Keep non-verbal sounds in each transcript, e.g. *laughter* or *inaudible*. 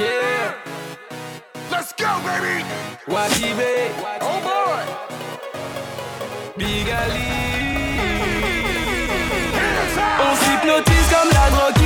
Yeah. Let's go, baby. Wati B. Oh boy. Big Ali. On s'hypnotise comme la drogue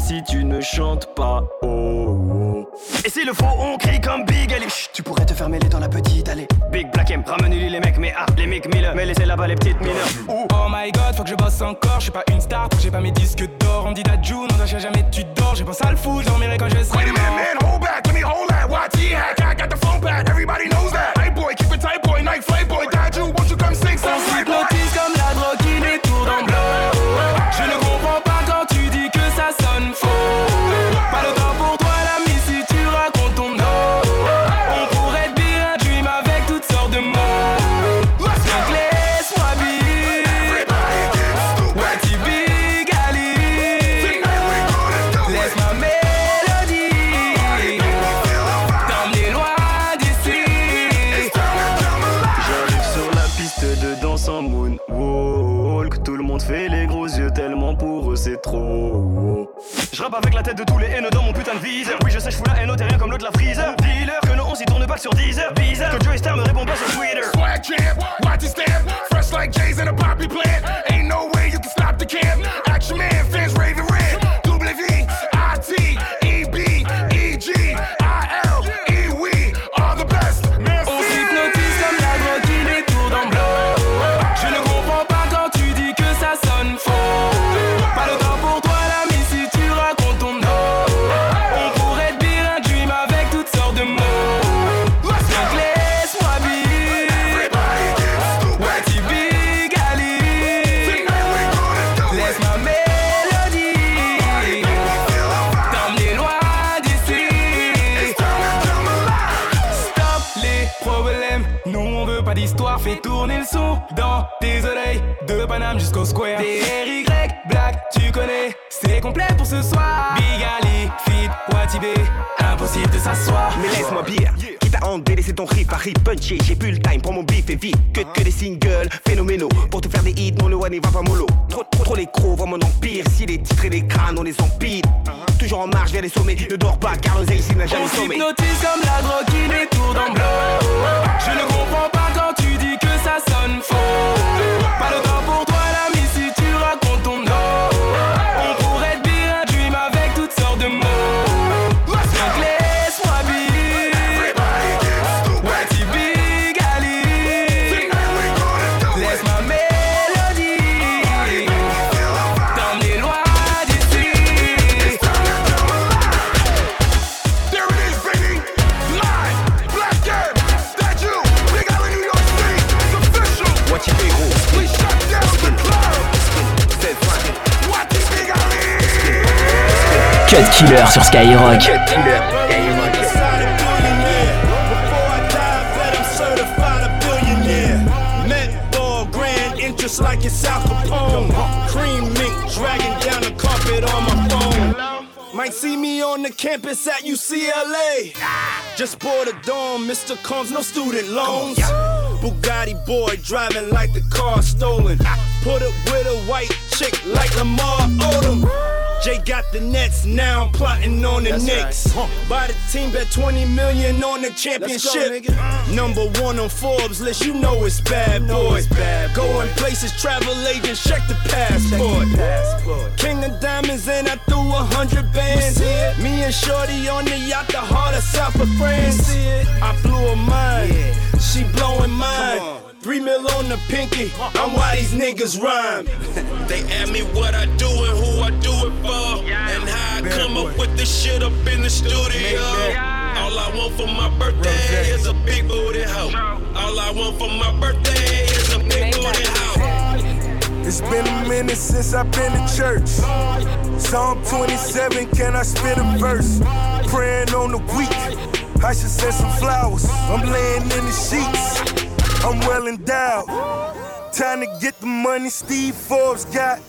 si tu ne chantes pas. Oh, oh. Et s'il le faut, on crie comme Big Ali. Chut, tu pourrais te faire mêler dans la petite allée. Big Black M, ramène-lui les mecs, mais ah, les mecs Miller. Mais laissez là-bas les petites mineurs. Oh my god, faut que je bosse encore. Je suis pas une star, j'ai pas mes disques d'or. On me dit Dajou, non, lâche jamais tu dors. J'ai pensé à le fou, j'en quand je serai Wait a minute, man, hold back, let me hold that. YT hack, I got the phone back. Everybody knows that. Hey boy, keep it tight, boy. Night flight, boy. De tous les haineux dans mon putain de viseur. Oui, je sais, je fous la haine au terrien comme l'autre la freezer. Dealer, que non, on s'y tourne pas sur 10 heures. Paname jusqu'au square. DRY, Black, tu connais, c'est complet pour ce soir. Big Ali, Fit, Watibé, impossible de s'asseoir. Mais laisse-moi bien, quitte à en délaisser ton riff, Harry punché, j'ai plus le time pour mon bif et vite que, que des singles phénoménaux. Pour te faire des hits, non le one va pas mollo. Trop, trop, trop les crocs, vraiment empire, si les titres et les crânes, on les empile. Toujours en marche vers les sommets, ne dors pas car l'oseille ici n'a jamais On sommeil. s'hypnotise comme la drogue qui nous tourne en blanc. Je ne comprends pas quand tu dis que ça sonne faux. Pas le temps pour Cut Killer sur Skyrock. Cut killer. Inside a billionaire. Before I die, bet I'm certified a billionaire. Menthol, grand interest like it's Al Capone. Cream mink dragging down the carpet on my phone. Might see me on the campus at UCLA. Just bought a dome, Mr. Combs, no student loans. Bugatti boy driving like the car stolen. Put up with a white chick like Lamar Odom. Jay got the Nets, now I'm plotting on the Knicks. Buy the team, bet 20 million on the championship. Number one on Forbes list, you know it's bad boy. Going places, travel agents, check the passport. King of diamonds, and I threw a hundred bands. Me and Shorty on the yacht, the heart of South of France. I blew her mind, she blowing mine. Three mil on the pinky, I'm why these niggas rhyme. *laughs* They ask me what I do and who I do it for, and how I come up with this shit up in the studio. All I want for my birthday is a big booty hoe. All I want for my birthday is a big booty hoe. It's been a minute since I've been to church. Psalm 27, can I spit a verse? Praying on the week, I should send some flowers. I'm laying in the sheets, I'm well endowed. Time to get the money Steve Forbes got.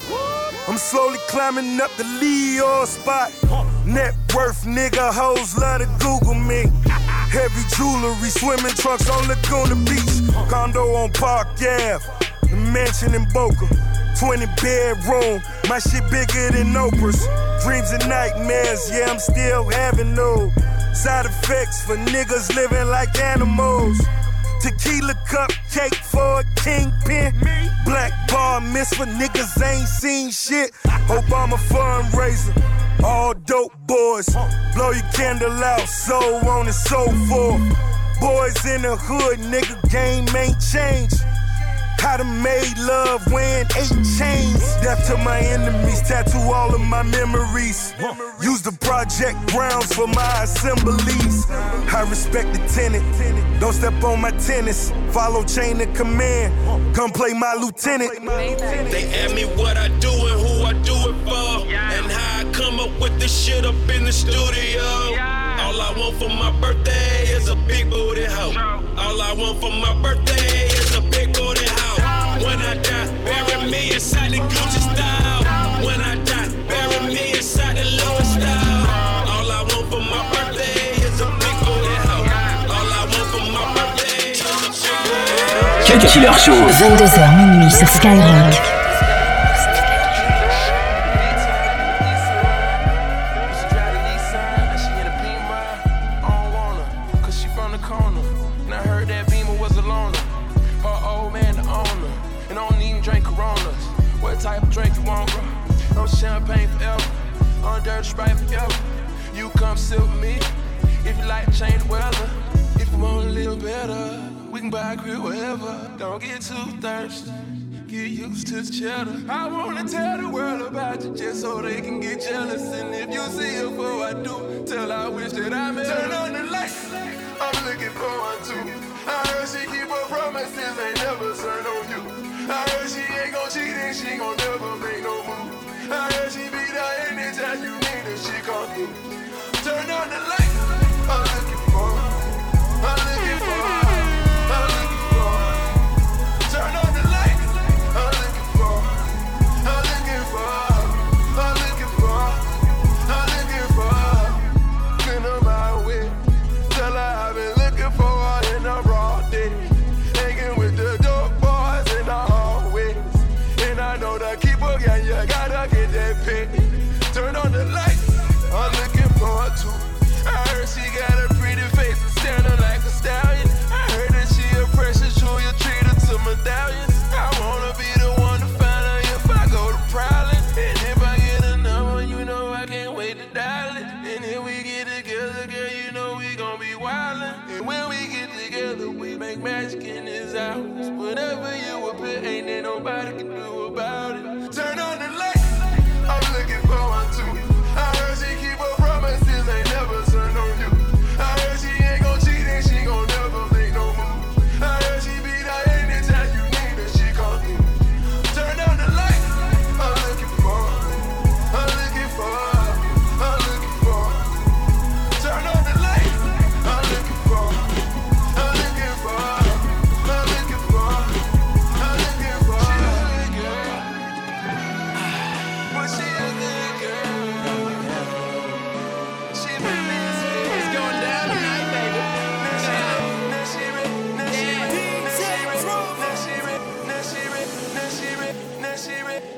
I'm slowly climbing up the Leo spot. Net worth, nigga, hoes love to Google me. Heavy jewelry, swimming trunks on Laguna Beach. Condo on Park Ave, the mansion in Boca. 20 bedroom, my shit bigger than Oprah's. Dreams and nightmares, yeah, I'm still having those. Side effects for niggas living like animals. Tequila cupcake for a kingpin. Black bar miss for niggas ain't seen shit. Obama fundraiser. All dope boys. Blow your candle out, so on and so forth. Boys in the hood, nigga, game ain't changed. I done made love wearing eight chains. Death to my enemies, tattoo all of my memories. Use the project grounds for my assemblies. I respect the tenant. Don't step on my tennis. Follow chain of command. Come play my lieutenant. They ask me what I do and who I do it for. And how I come up with this shit up in the studio. All I want for my birthday is a big booty hoe. All I want for my birthday When I die, bury me inside the Gucci style. When I die, bury me inside the Louis style. All I want for my birthday is a big booty hoe. All I want for my birthday is a big booty hoe. Cut Killer Show. 22h minuit sur Skyrock. Used to the cheddar. I wanna tell the world about you just so they can get jealous. And if you see her before I do, tell her I wish that I met Turn on the lights. I'm looking for one too. I heard she keep her promises, ain't never turn on you. I heard she ain't gon' cheat and she gon' never make no move. I heard she be there anytime you need her, she come through. Turn on the lights.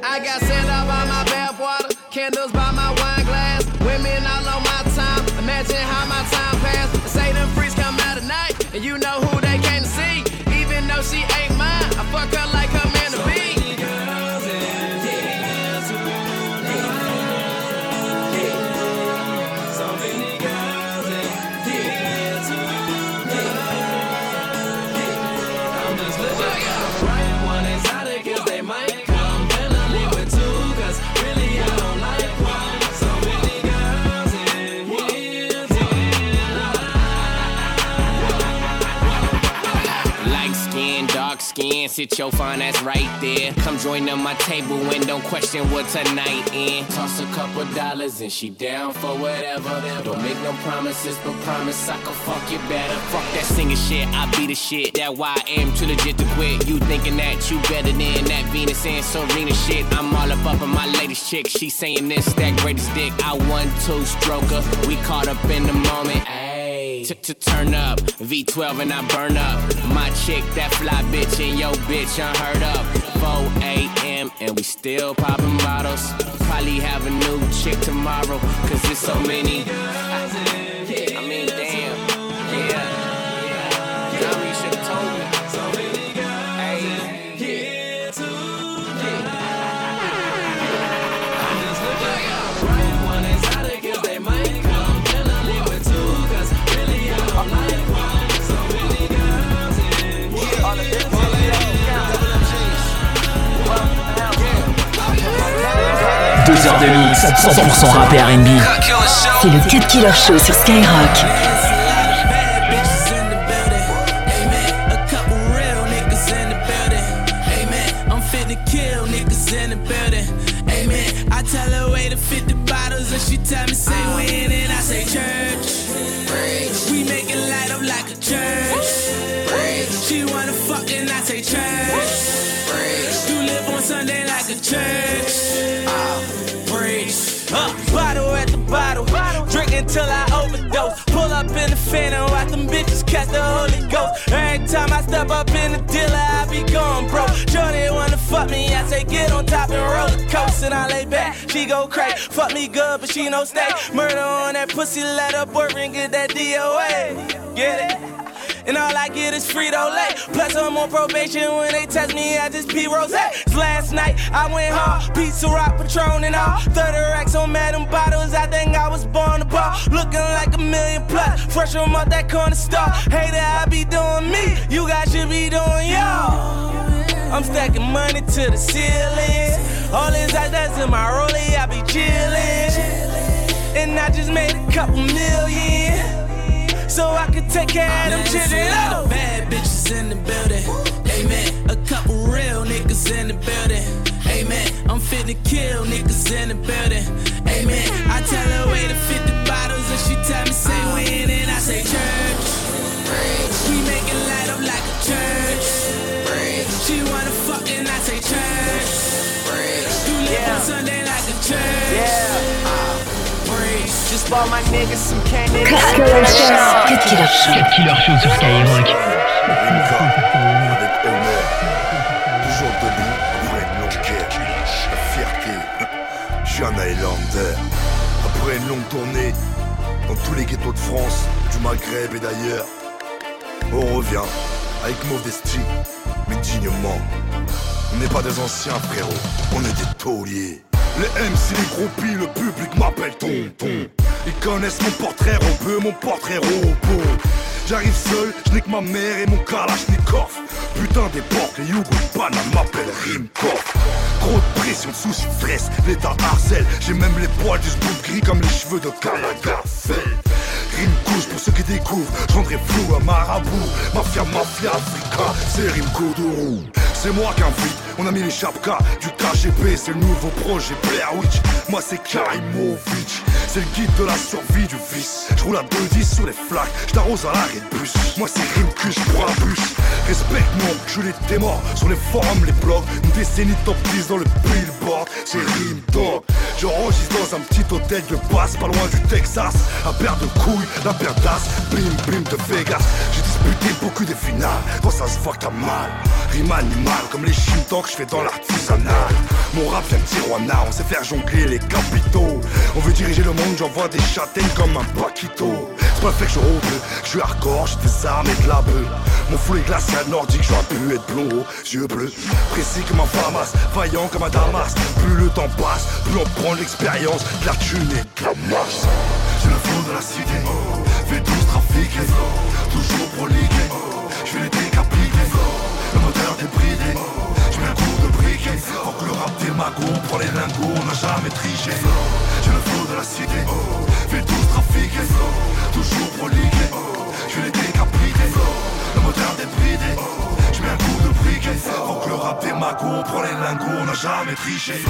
I got sand out by my bathwater, candles by my wine glass, women all on my time. Imagine how my time passed. Say them freaks come out at night, and you know who sit your fine ass right there. Come join on my table and don't question what tonight in. Toss a couple dollars and she down for whatever. Don't make no promises, but promise I can fuck you better. Fuck that singing shit, I be the shit. That why I am too legit to quit. You thinking that you better than that Venus and Serena shit. I'm all up up on my latest chick. She saying this, that greatest dick. I one two stroker. We caught up in the moment. Ayy. To, to turn up, V12 and I burn up. My chick, that fly bitch, and yo bitch unheard of. 4 a.m. and we still popping bottles. Probably have a new chick tomorrow, cause there's so many. I heures de mix, 100% rap R&B. C'est le Cut Killer Show sur Skyrock. Catch the Holy Ghost. Every time I step up in the dealer, I be going broke. Johnny wanna fuck me, I say get on top and roller coast. And I lay back, she go crazy. Fuck me good, but she no stay. Murder on that pussy, let her boyfriend get that DOA. Get it? And all I get is Frito Lay. Plus, I'm on probation when they test me, I just pee rose. Last night, I went hard, pizza rock, Patron, and all. 30 racks on Madam Bottles, I think I was born to ball. Looking like a million plus, fresh from out that corner store. Hater, I be doing me, you guys should be doing y'all. I'm stacking money to the ceiling. All this ice that's in my rollie, I be chillin'. And I just made a couple million so I can take care of them children. Oh. Bad bitches in the building. Amen. A couple real niggas in the building. Amen. I'm fit to kill niggas in the building. Amen. I tell her way to 50 bottles and she tell me say Cut Killer Show. Cut Killer Show. Cut Killer Show sur Skyrock. Rimka, avec honneur, toujours debout après une longue guerre. La fierté, je suis un Highlander. Après une longue tournée dans tous les ghettos de France, du Maghreb et d'ailleurs, on revient avec modestie, mais dignement. On n'est pas des anciens frérot, on est des tauliers. Les MC, les groupies, le public m'appelle tonton. Ils connaissent mon portrait robeux, mon portrait robot. J'arrive seul, je que ma mère et mon kalachnikov. Putain des porcs, les Yugo Panama m'appellent Rimkov. Trop de pression, de soucis de stress, l'état harcèle. J'ai même les poils du scoop gris comme les cheveux de. Rime couche pour ceux qui découvrent, je flou à marabout. Mafia, mafia, Africa, c'est Rime Kodourou. C'est moi qui invite, on a mis les chapkas du KGB, c'est le nouveau projet Blair Witch. Moi c'est Karimovic, c'est le guide de la survie du vice. Je roule à 2-10 sur les flaques, je t'arrose à l'arrêt de bus. Moi c'est Rime Cuche pour un bûche. Respecte mon culé tes morts sur les forums, les blogs. Une décennie top 10 dans le billboard, c'est Rime Dog. J'enregistre dans un petit hôtel de basse, pas loin du Texas. Un paire de couilles, la paire d'as, blim blim de Vegas. J'ai disputé beaucoup de finales, quand ça se voit que t'as mal. Rime animal, comme les chimtanks que je fais dans l'artisanat. Mon rap vient de Tijuana, on sait faire jongler les capitaux. On veut diriger le monde, j'envoie des châtaignes comme un paquito. Que je que je suis hardcore, j'ai des armes et de la. Mon flou est glacial nordique, j'aurais pu être blond, haut, yeux bleus. Précis comme un Famas, vaillant comme un Damas. Plus le temps passe, plus on prend l'expérience, de la thune et de la masse. J'ai le flow de la cité, fais tous trafiquer, toujours proliquer. Je vais les décapiter, le moteur débridé. Je mets un coup que le démago pour les lingots, on n'a jamais triché. J'ai le flow de la cité, fais tous trafiquer, toujours proliquer. Je vais les décapiter, le moteur débridé. Je mets un coup de briquet. Faut que le rap des magots, prend les lingots, on n'a jamais triché